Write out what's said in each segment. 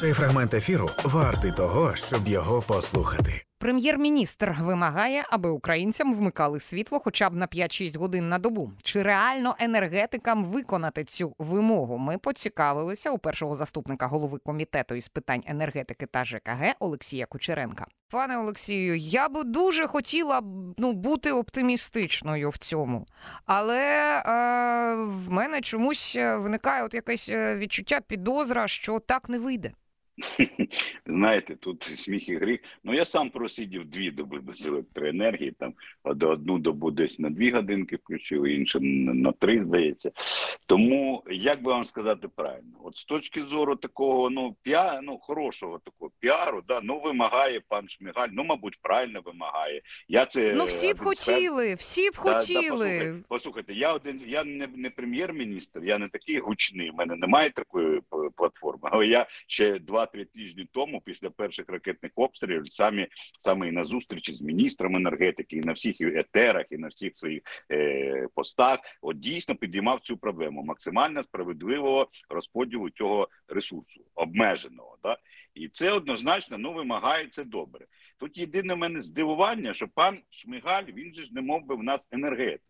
Цей фрагмент ефіру вартий того, щоб його послухати. Прем'єр-міністр вимагає, аби українцям вмикали світло хоча б на 5-6 годин на добу. Чи реально енергетикам виконати цю вимогу? Ми поцікавилися у першого заступника голови комітету із питань енергетики та ЖКГ Олексія Кучеренка. Пане Олексію, я би дуже хотіла ну бути оптимістичною в цьому, але е, в мене чомусь виникає от якесь е, відчуття підозра, що так не вийде. Знаєте, тут сміх і гріх. Ну я сам просидів дві доби без електроенергії. Там одну добу десь на дві годинки включив, іншу на три, здається. Тому як би вам сказати правильно, от з точки зору такого, ну піа, ну хорошого такого піару, да, ну вимагає пан Шмигаль, ну мабуть, правильно вимагає. Я це ну всі б хотіли, всі б хотіли. Да, да, послухайте, послухайте, я один, я не, не прем'єр-міністр, я не такий гучний. в мене немає такої платформи, але я ще два два-три тижні тому, після перших ракетних обстрілів, самі саме і на зустрічі з міністром енергетики, і на всіх етерах, і на всіх своїх е, постах, от дійсно підіймав цю проблему максимально справедливого розподілу цього ресурсу, обмеженого. Да? І це однозначно ну вимагає це добре. Тут єдине в мене здивування, що пан Шмигаль він же ж не мов би в нас енергетик.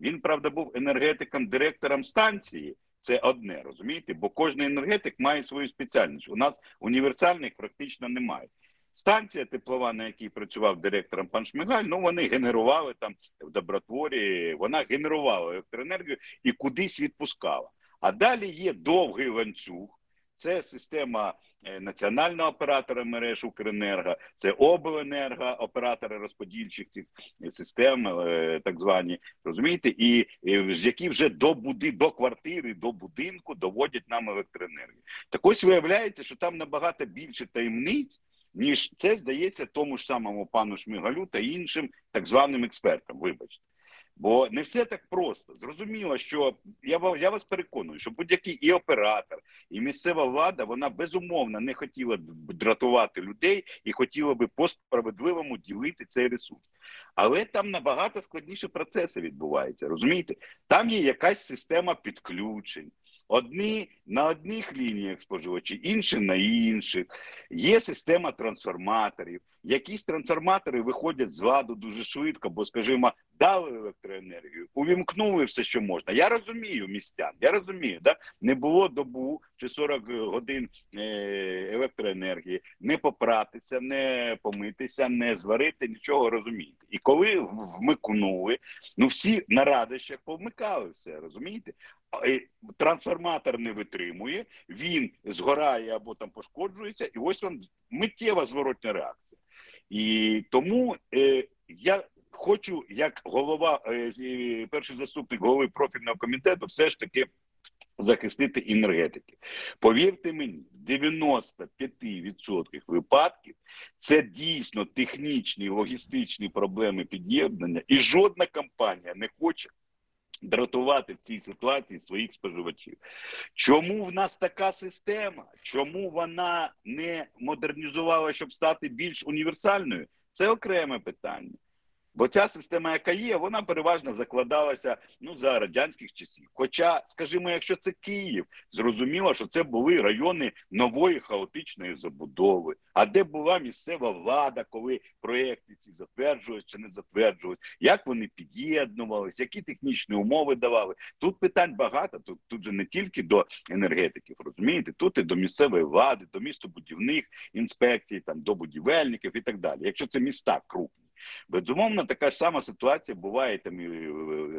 Він правда був енергетиком, директором станції. Це одне, розумієте? Бо кожен енергетик має свою спеціальність. У нас універсальних практично немає. Станція теплова, на якій працював директором пан Шмигаль, ну вони генерували там в добротворі, вона генерувала електроенергію і кудись відпускала. А далі є довгий ланцюг, це система Е, національного оператора мереж Укренерго, це обленерго, оператори розподільчих цих систем, е, так звані, розумієте, і які вже до буди, до квартири, до будинку доводять нам електроенергію. Так ось виявляється, що там набагато більше таємниць. Ніж це здається тому ж самому пану Шмигалю та іншим так званим експертам. Вибачте. Бо не все так просто. Зрозуміло, що я я вас переконую, що будь-який і оператор, і місцева влада вона безумовно не хотіла б дратувати людей і хотіла би по справедливому ділити цей ресурс. Але там набагато складніші процеси відбуваються. Розумієте? Там є якась система підключень. Одні на одних лініях споживачі, інші на інших. Є система трансформаторів. Якісь трансформатори виходять з ладу дуже швидко, бо, скажімо, дали електроенергію, увімкнули все, що можна. Я розумію містян. Я розумію, да не було добу чи 40 годин е, електроенергії, не попратися, не помитися, не зварити, нічого розумієте. І коли вмикнули, ну всі на радощах повмикали все, розумієте? Трансформатор не витримує, він згорає або там пошкоджується, і ось вам миттєва зворотня реакція. І тому е, я хочу, як голова, е, перший заступник голови профільного комітету, все ж таки захистити енергетики. Повірте мені, в 95% випадків це дійсно технічні логістичні проблеми під'єднання, і жодна компанія не хоче дратувати в цій ситуації своїх споживачів. Чому в нас така система? Чому вона не модернізувала, щоб стати більш універсальною? Це окреме питання. Бо ця система, яка є, вона переважно закладалася ну за радянських часів. Хоча, скажімо, якщо це Київ, зрозуміло, що це були райони нової хаотичної забудови. А де була місцева влада, коли проекти ці затверджувалися чи не затверджувалися, як вони під'єднувалися, які технічні умови давали? Тут питань багато. Тут тут же не тільки до енергетиків, розумієте, тут і до місцевої влади, до містобудівних інспекцій, там до будівельників і так далі. Якщо це міста крупні. Безумовно, така ж сама ситуація буває там,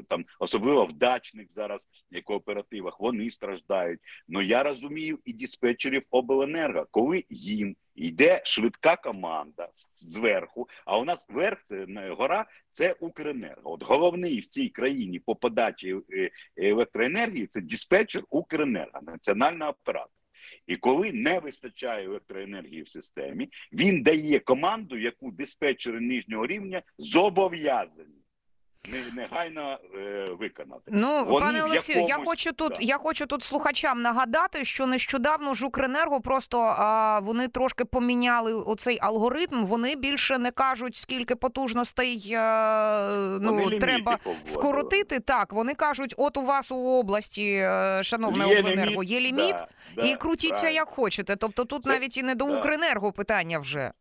там особливо в дачних зараз кооперативах. Вони страждають. Ну я розумію і диспетчерів обленерго, коли їм йде швидка команда зверху. А у нас верх це гора, це Укренерго. От головний в цій країні по подачі е, електроенергії це диспетчер Укренерго, національного оператора. І коли не вистачає електроенергії в системі, він дає команду, яку диспетчери нижнього рівня зобов'язані негайно е, виконати. Ну, Вони пане Олексію, я хочу тут, да. я хочу тут слухачам нагадати, що нещодавно Жукренерго просто а, вони трошки поміняли оцей алгоритм. Вони більше не кажуть, скільки потужностей а, ну Вони треба скоротити. Так, вони кажуть, от у вас у області, е, шановне Є обленерго, ліміт, є ліміт, да, і да, крутіться правильно. як хочете. Тобто тут Це- навіть і не до да. Укренерго питання вже.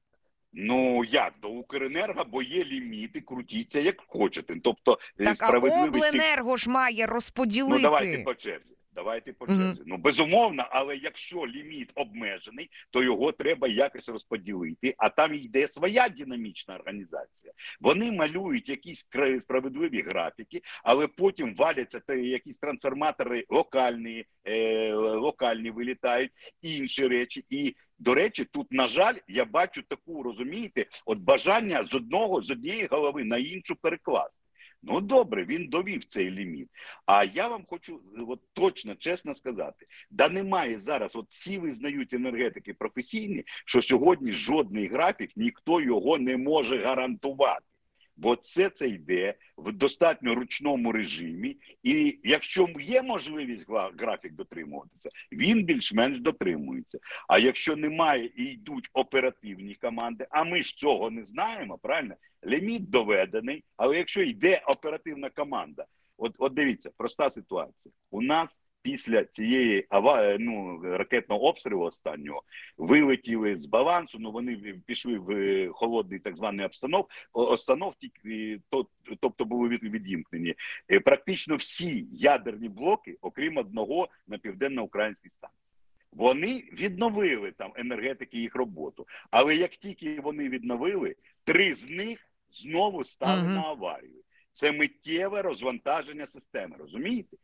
Ну як до Укренерго, бо є ліміти, крутіться як хочете. Тобто е, Так, а обленерго ж має розподілити. Ну давайте по черзі. Давайте по черзі. Ну безумовно, але якщо ліміт обмежений, то його треба якось розподілити. А там йде своя динамічна організація. Вони малюють якісь справедливі графіки, але потім валяться те- якісь трансформатори локальні, е, локальні вилітають, інші речі. І до речі, тут на жаль, я бачу таку, розумієте, от бажання з одного з однієї голови на іншу перекласти. Ну добре, він довів цей ліміт. А я вам хочу е, от точно, чесно сказати, да немає зараз. От всі визнають енергетики професійні, що сьогодні жодний графік ніхто його не може гарантувати. Бо це це йде в достатньо ручному режимі, і якщо є можливість графік дотримуватися, він більш-менш дотримується. А якщо немає і йдуть оперативні команди, а ми ж цього не знаємо, правильно? Ліміт доведений, але якщо йде оперативна команда, от, от дивіться, проста ситуація. У нас після цієї ава, ну, ракетного обстрілу останнього вилетіли з балансу. Ну вони пішли в е, холодний так званий обстанов, останов, то, тобто були відімкнені Е, практично всі ядерні блоки, окрім одного на південно-українській станції. Вони відновили там енергетики їх роботу. Але як тільки вони відновили, три з них знову стали Мгм. на аварію. Це миттєве розвантаження системи, розумієте?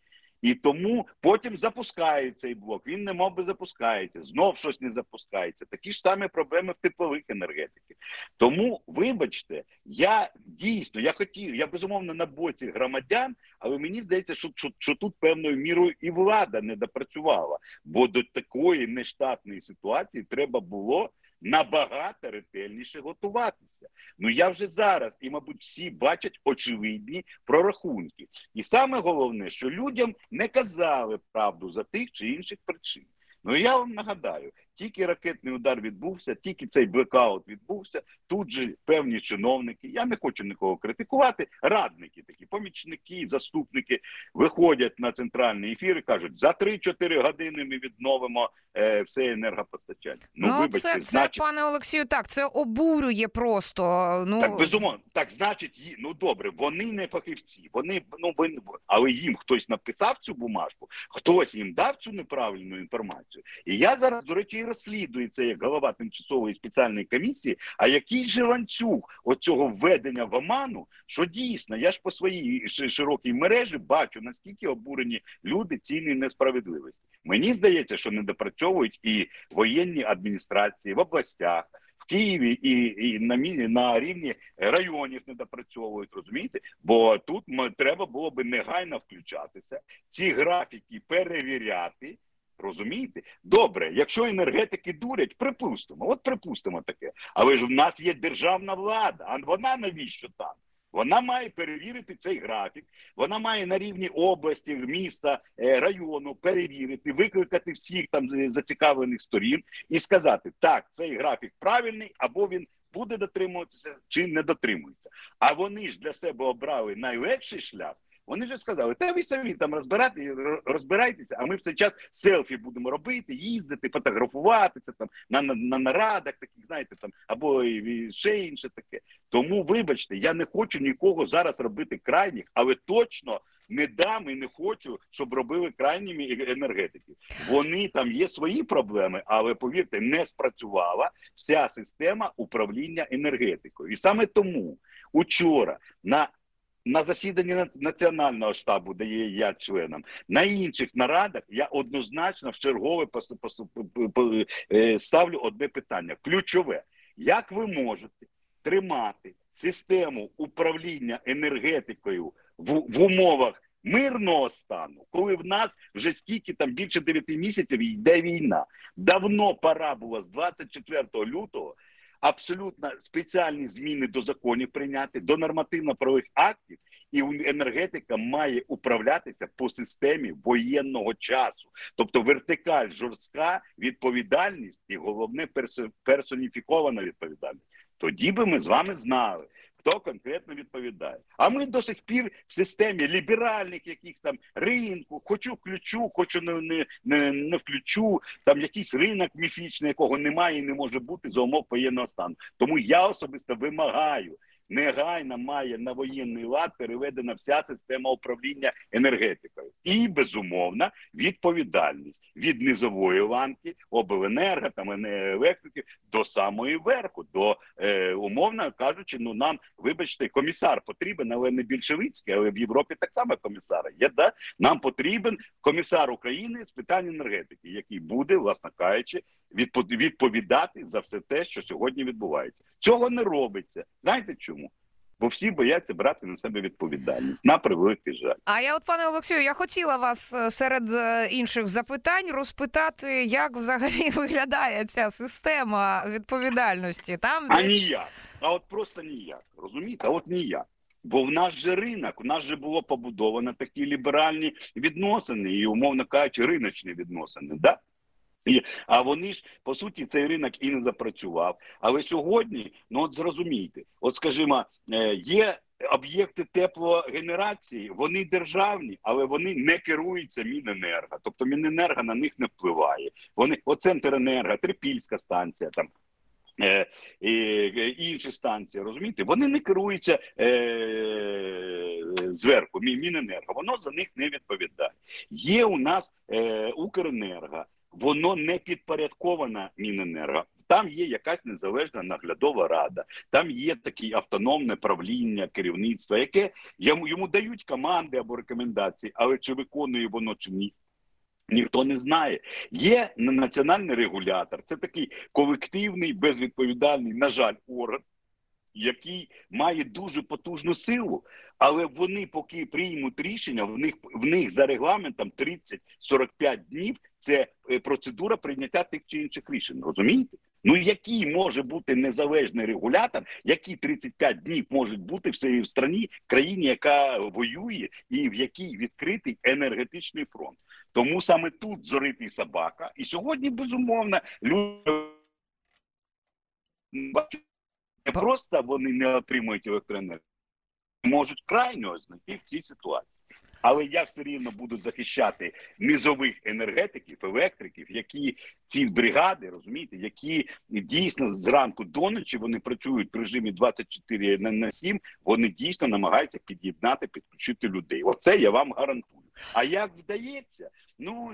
І тому потім запускають цей блок. Він не мов би запускається, знов щось не запускається. Такі ж самі проблеми в теплових енергетиках. Тому, вибачте, я дійсно я хотів, я безумовно на боці громадян, але мені здається, що, що, що тут певною мірою і влада не допрацювала. Бо до такої нештатної ситуації треба було набагато ретельніше готуватися. Ну я вже зараз, і мабуть, всі бачать очевидні прорахунки. І саме головне, що людям не казали правду за тих чи інших причин. Ну я вам нагадаю, тільки ракетний удар відбувся, тільки цей блекаут відбувся. Тут же певні чиновники. Я не хочу нікого критикувати. Радники, такі помічники, заступники виходять на центральний ефір і кажуть: за 3-4 години ми відновимо е, все енергопостачання. Ну, Ну, вибачте, це, це, значить. пане Олексію, так, це обурює просто. Ну, Так безумовно, так значить, ну добре, вони не фахівці, вони ну ви- але їм хтось написав цю бумажку, хтось їм дав цю неправильну інформацію. І я зараз, до речі, це як голова тимчасової спеціальної комісії. А який же ланцюг оцього введення в оману, що дійсно я ж по своїй широкій мережі бачу наскільки обурені люди цінні несправедливості. Мені здається, що не допрацьовують і воєнні адміністрації в областях. В Києві і, і на мі- на рівні районів не допрацьовують, розумієте? Бо тут м- треба було би негайно включатися, ці графіки перевіряти. Розумієте? Добре, якщо енергетики дурять, припустимо, от припустимо таке. Але ж в нас є державна влада, а вона навіщо там? Вона має перевірити цей графік, вона має на рівні області, міста, е, району перевірити, викликати всіх там зацікавлених сторін і сказати: так, цей графік правильний, або він буде дотримуватися чи не дотримується. А вони ж для себе обрали найлегший шлях. Вони ж сказали, та ви самі там розбирати, розбирайтеся, а ми в цей час селфі будемо робити, їздити, фотографуватися там на, на, на нарадах, таких, знаєте, там або ще інше таке. Тому, вибачте, я не хочу нікого зараз робити крайніх, але точно не дам і не хочу, щоб робили крайніми енергетики. Вони там є свої проблеми, але повірте, не спрацювала вся система управління енергетикою. І саме тому учора на на засіданні на- національного штабу, де є я членом, на інших нарадах я однозначно в чергове е, ставлю одне питання: ключове: як ви можете тримати систему управління енергетикою в, в умовах мирного стану, коли в нас вже скільки там більше 9 місяців йде війна? Давно пора було з 24 лютого абсолютно спеціальні зміни до законів прийняти, до нормативно-правових актів, і енергетика має управлятися по системі воєнного часу, тобто вертикаль жорстка відповідальність і головне персоніфікована відповідальність. Тоді би ми з вами знали. Хто конкретно відповідає? А ми до сих пір в системі ліберальних якихось там ринку, хочу включу, хочу не, не, не, не включу, там якийсь ринок міфічний, якого немає і не може бути за умов воєнного стану. Тому я особисто вимагаю. Негайно має на воєнний лад переведена вся система управління енергетикою, і безумовно відповідальність від низової ланки обленерго там електрики до самої верху, до е, умовно кажучи, ну нам вибачте, комісар потрібен, але не більшовицький, але в Європі так само комісара є. Да? Нам потрібен комісар України з питань енергетики, який буде, власне кажучи, відповідати за все те, що сьогодні відбувається. Цього не робиться. Знаєте чому? Бо всі бояться брати на себе відповідальність на превеликий жаль. А я, от, пане Олексію, я хотіла вас е, серед е, інших запитань розпитати, як взагалі виглядає ця система відповідальності. Там А десь- ніяк. А от просто ніяк. Розумієте? А от ніяк. Бо в нас же ринок, у нас же було побудовано такі ліберальні відносини, і, умовно кажучи, риночні відносини. Да? А вони ж по суті цей ринок і не запрацював. Але сьогодні, ну от зрозумійте, от скажімо, е, є об'єкти теплогенерації, вони державні, але вони не керуються Міненерго. Тобто Міненерго на них не впливає. Вони от Центренерго, Трипільська станція там. Е, і, е, інші станції, розумієте, вони не керуються е, зверху, Мі- Міненерго, воно за них не відповідає. Є у нас е, Укренерго, воно не підпорядковано Міненерго. Там є якась незалежна наглядова рада, там є таке автономне правління, керівництво, яке йому, йому дають команди або рекомендації, але чи виконує воно чи ні. Ніхто не знає. Є національний регулятор. Це такий колективний, безвідповідальний, на жаль, орган, який має дуже потужну силу, але вони, поки приймуть рішення, в них в них за регламентом 30-45 днів це е, процедура прийняття тих чи інших рішень. Розумієте? Ну який може бути незалежний регулятор, які 35 днів можуть бути в цій страні, країні, яка воює, і в якій відкритий енергетичний фронт. Тому саме тут зоритий собака, і сьогодні безумовно люди бачать, не просто вони не отримують електроенергію, можуть крайнього знайти в цій ситуації. Але я все рівно буду захищати низових енергетиків, електриків, які ці бригади, розумієте, які дійсно зранку до ночі вони працюють в режимі 24 на, на 7, вони дійсно намагаються під'єднати, підключити людей. Оце я вам гарантую. А як вдається, ну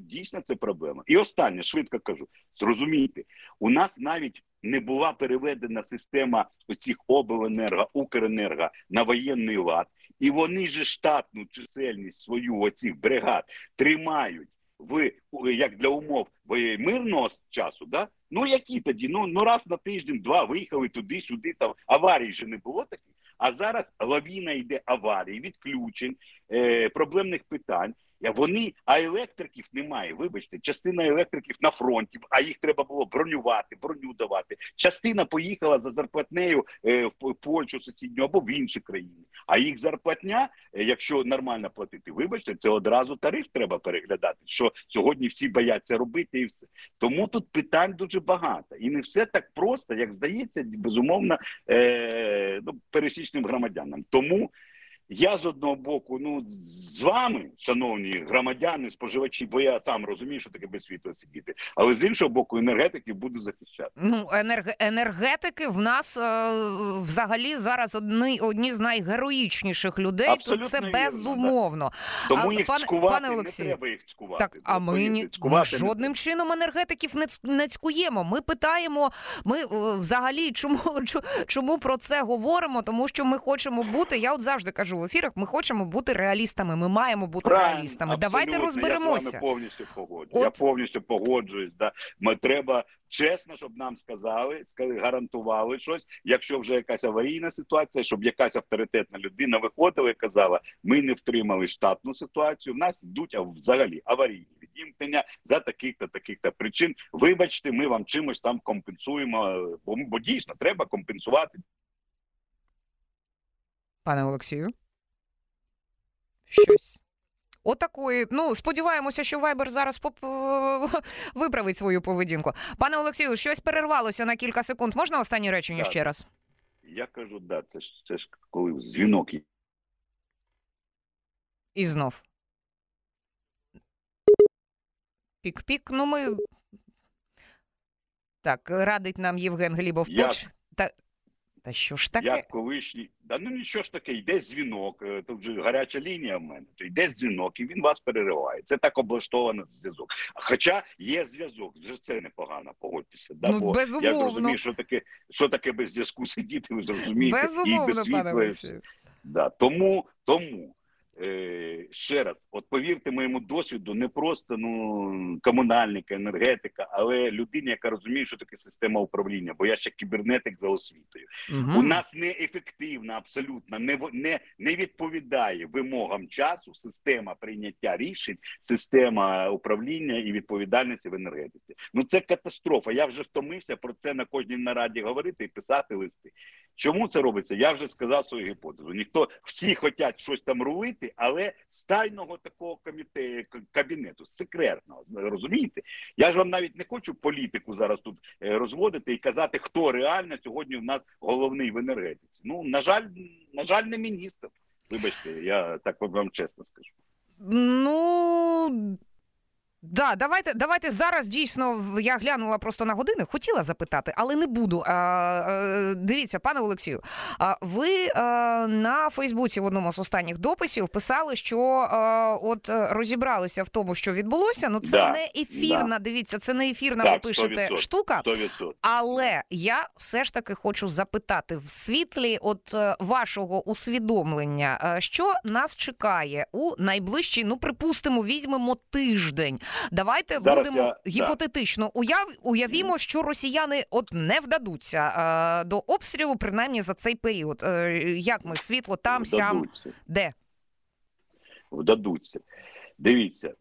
дійсно це проблема. І останнє швидко кажу: зрозумійте, у нас навіть не була переведена система оцих обленерго, укренерго на воєнний лад, і вони же штатну чисельність свою оцих бригад тримають в як для умов воє- мирного часу, да? Ну які тоді? Ну, ну раз на тиждень, два виїхали туди-сюди. Там аварій же не було таких. А зараз лавіна йде аварій, відключень, е, проблемних питань. Вони, а електриків немає. Вибачте, частина електриків на фронті, а їх треба було бронювати, броню давати. Частина поїхала за зарплатнею е, в Польщу сусідню або в інші країни. А їх зарплатня, е, якщо нормально платити, вибачте, це одразу тариф треба переглядати. Що сьогодні всі бояться робити, і все. Тому тут питань дуже багато, і не все так просто, як здається, безумовно, е, ну, пересічним громадянам. Тому я з одного боку, ну з вами, шановні громадяни, споживачі, бо я сам розумію, що таке без світла сидіти, але з іншого боку, енергетиків буду захищати. Ну, енерг... енергетики в нас е, взагалі зараз одні, одні з найгероїчніших людей. Абсолютно Тут це вірно, безумовно. Тому Але, їх пане- цькувати пане не Олексію, треба їх цькувати. Так, а ми, ні, ми цькувати не жодним чином енергетиків не, ц- не цькуємо. Ми питаємо, ми е, взагалі чому, чому про це говоримо? Тому що ми хочемо бути. Я от завжди кажу в ефірах, ми хочемо бути реалістами. Ми маємо бути Правильно, реалістами. Давайте абсолютно, Я з вами повністю погоджуюсь. От- Я повністю погоджуюсь. Да. Ми треба чесно, щоб нам сказали, сказали, гарантували щось. Якщо вже якась аварійна ситуація, щоб якась авторитетна людина виходила і казала: ми не втримали штатну ситуацію. В нас йдуть взагалі аварійні відімкнення за таких-то таких-то причин. Вибачте, ми вам чимось там компенсуємо. Бо, бо дійсно треба компенсувати. Пане Олексію? Щось. Отакої. Ну, сподіваємося, що Вайбер зараз поп... виправить свою поведінку. Пане Олексію, щось перервалося на кілька секунд. Можна останні речення Так. ще раз? Я кажу, да, це ж це ж коли дзвінок і- знов. Пік-пік. Ну, ми. Так, радить нам Євген Глібов. Я- Та... Та що ж таке? Я колишній, да ну нічого ж таке, йде дзвінок, е, тут же гаряча лінія в мене, то йде дзвінок, і він вас перериває. Це так облаштовано зв'язок. Хоча є зв'язок, вже це непогано, погодьтеся. Да? Ну, Бо я розумію, що таке, що таке без зв'язку сидіти, ви зрозумієте, і без світла. Да. Тому, тому е, ще раз, повірте моєму досвіду, не просто ну, комунальника, енергетика, але людина, яка розуміє, що таке система управління, бо я ще кібернетик за освітою. Мгм. У нас неефективна, абсолютно не, не, не відповідає вимогам часу система прийняття рішень, система управління і відповідальності в енергетиці. Ну це катастрофа. Я вже втомився про це на кожній нараді говорити і писати листи. Чому це робиться? Я вже сказав свою гіпотезу. Ніхто всі хочуть щось там рулити, але з тайного такого коміте, кабінету, секретного. Розумієте? Я ж вам навіть не хочу політику зараз тут е, розводити і казати, хто реально сьогодні в нас головний в енергетиці. Ну на жаль, на жаль, не міністр. Вибачте, я так вам чесно скажу. Ну. Да, давайте, давайте зараз дійсно я глянула просто на години, хотіла запитати, але не буду. А, дивіться, пане Олексію, а ви на Фейсбуці в одному з останніх дописів писали, що от е, розібралися в тому, що відбулося. Ну це Да, не ефірна. Дивіться, це не ефірна. Так, ви пишете 100%. штука. 100%. Але я все ж таки хочу запитати в світлі от е, вашого усвідомлення, е, що нас чекає у найближчий, ну припустимо, візьмемо тиждень. Давайте Зараз будемо я- гіпотетично. Уяв, уявімо, що росіяни от не вдадуться е, до обстрілу, принаймні за цей період. Е, як ми світло там, сям, Вдадуться. де? вдадуться. Дивіться,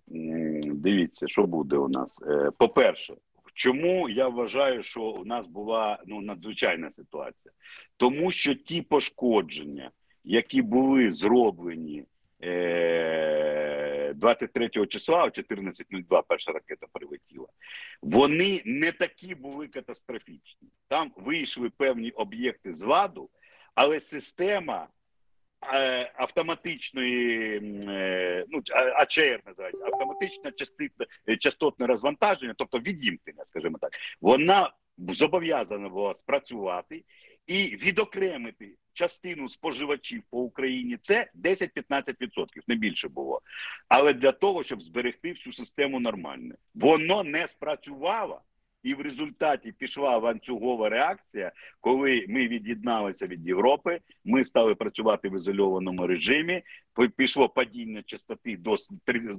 дивіться, що буде у нас. Е, По-перше, чому я вважаю, що у нас була ну надзвичайна ситуація? Тому що ті пошкодження, які були зроблені е, 23 числа, о 14.02 перша ракета прилетіла, вони не такі були катастрофічні. Там вийшли певні об'єкти з ладу, але система е, автоматичної е, ну АЧР називається автоматичне частотне, частотне розвантаження, тобто відімкнення, скажімо так, вона зобов'язана була спрацювати і відокремити частину споживачів по Україні. Це 10-15%, не більше було. Але для того, щоб зберегти всю систему нормально, воно не спрацювало. І в результаті пішла ланцюгова реакція, коли ми від'єдналися від Європи, ми стали працювати в ізольованому режимі. Пішло падіння частоти до с- три-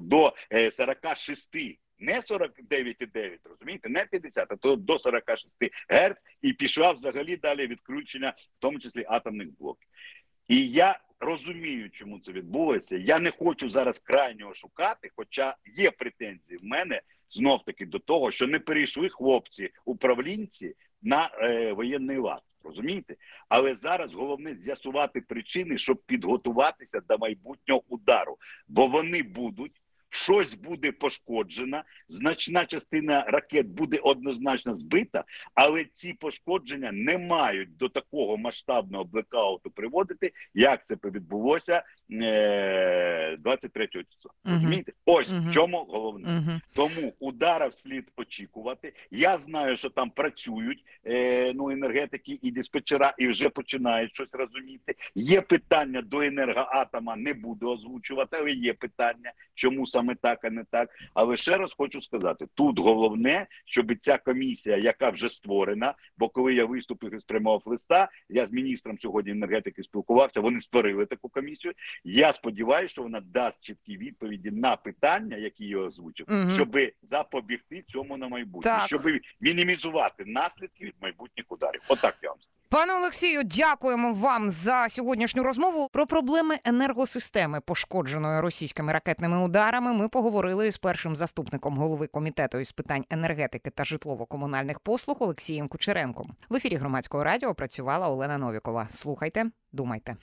е, 46, не 49,9, розумієте, не 50, а то до 46 Гц, і пішла взагалі далі відключення, в тому числі атомних блоків. І я розумію, чому це відбулося. Я не хочу зараз крайнього шукати, хоча є претензії в мене знов таки до того, що не перейшли хлопці управлінці на е, воєнний лад. Розумієте? Але зараз головне з'ясувати причини, щоб підготуватися до майбутнього удару, бо вони будуть. Щось буде пошкоджено, значна частина ракет буде однозначно збита, але ці пошкодження не мають до такого масштабного блекауту приводити, як це відбулося 23 числа. Мгм. Розумієте? Ось в чому головне. Тому удара слід очікувати. Я знаю, що там працюють е, ну, енергетики і диспетчера, і вже починають щось розуміти. Є питання до енергоатома, не буду озвучувати, але є питання, чому саме так, а не так. Але ще раз хочу сказати: тут головне, щоб ця комісія, яка вже створена, бо коли я виступив і спрямував листа, я з міністром сьогодні енергетики спілкувався. Вони створили таку комісію. Я сподіваюся, що вона дасть чіткі відповіді на питання, які я озвучив, Мгм. щоб запобігти цьому на майбутнє, Так. щоб мінімізувати наслідки від майбутніх ударів. Отак я вам. Пане Олексію, дякуємо вам за сьогоднішню розмову. Про проблеми енергосистеми, пошкодженої російськими ракетними ударами. Ми поговорили з першим заступником голови комітету із питань енергетики та житлово-комунальних послуг Олексієм Кучеренком. В ефірі громадського радіо працювала Олена Новікова. Слухайте, думайте.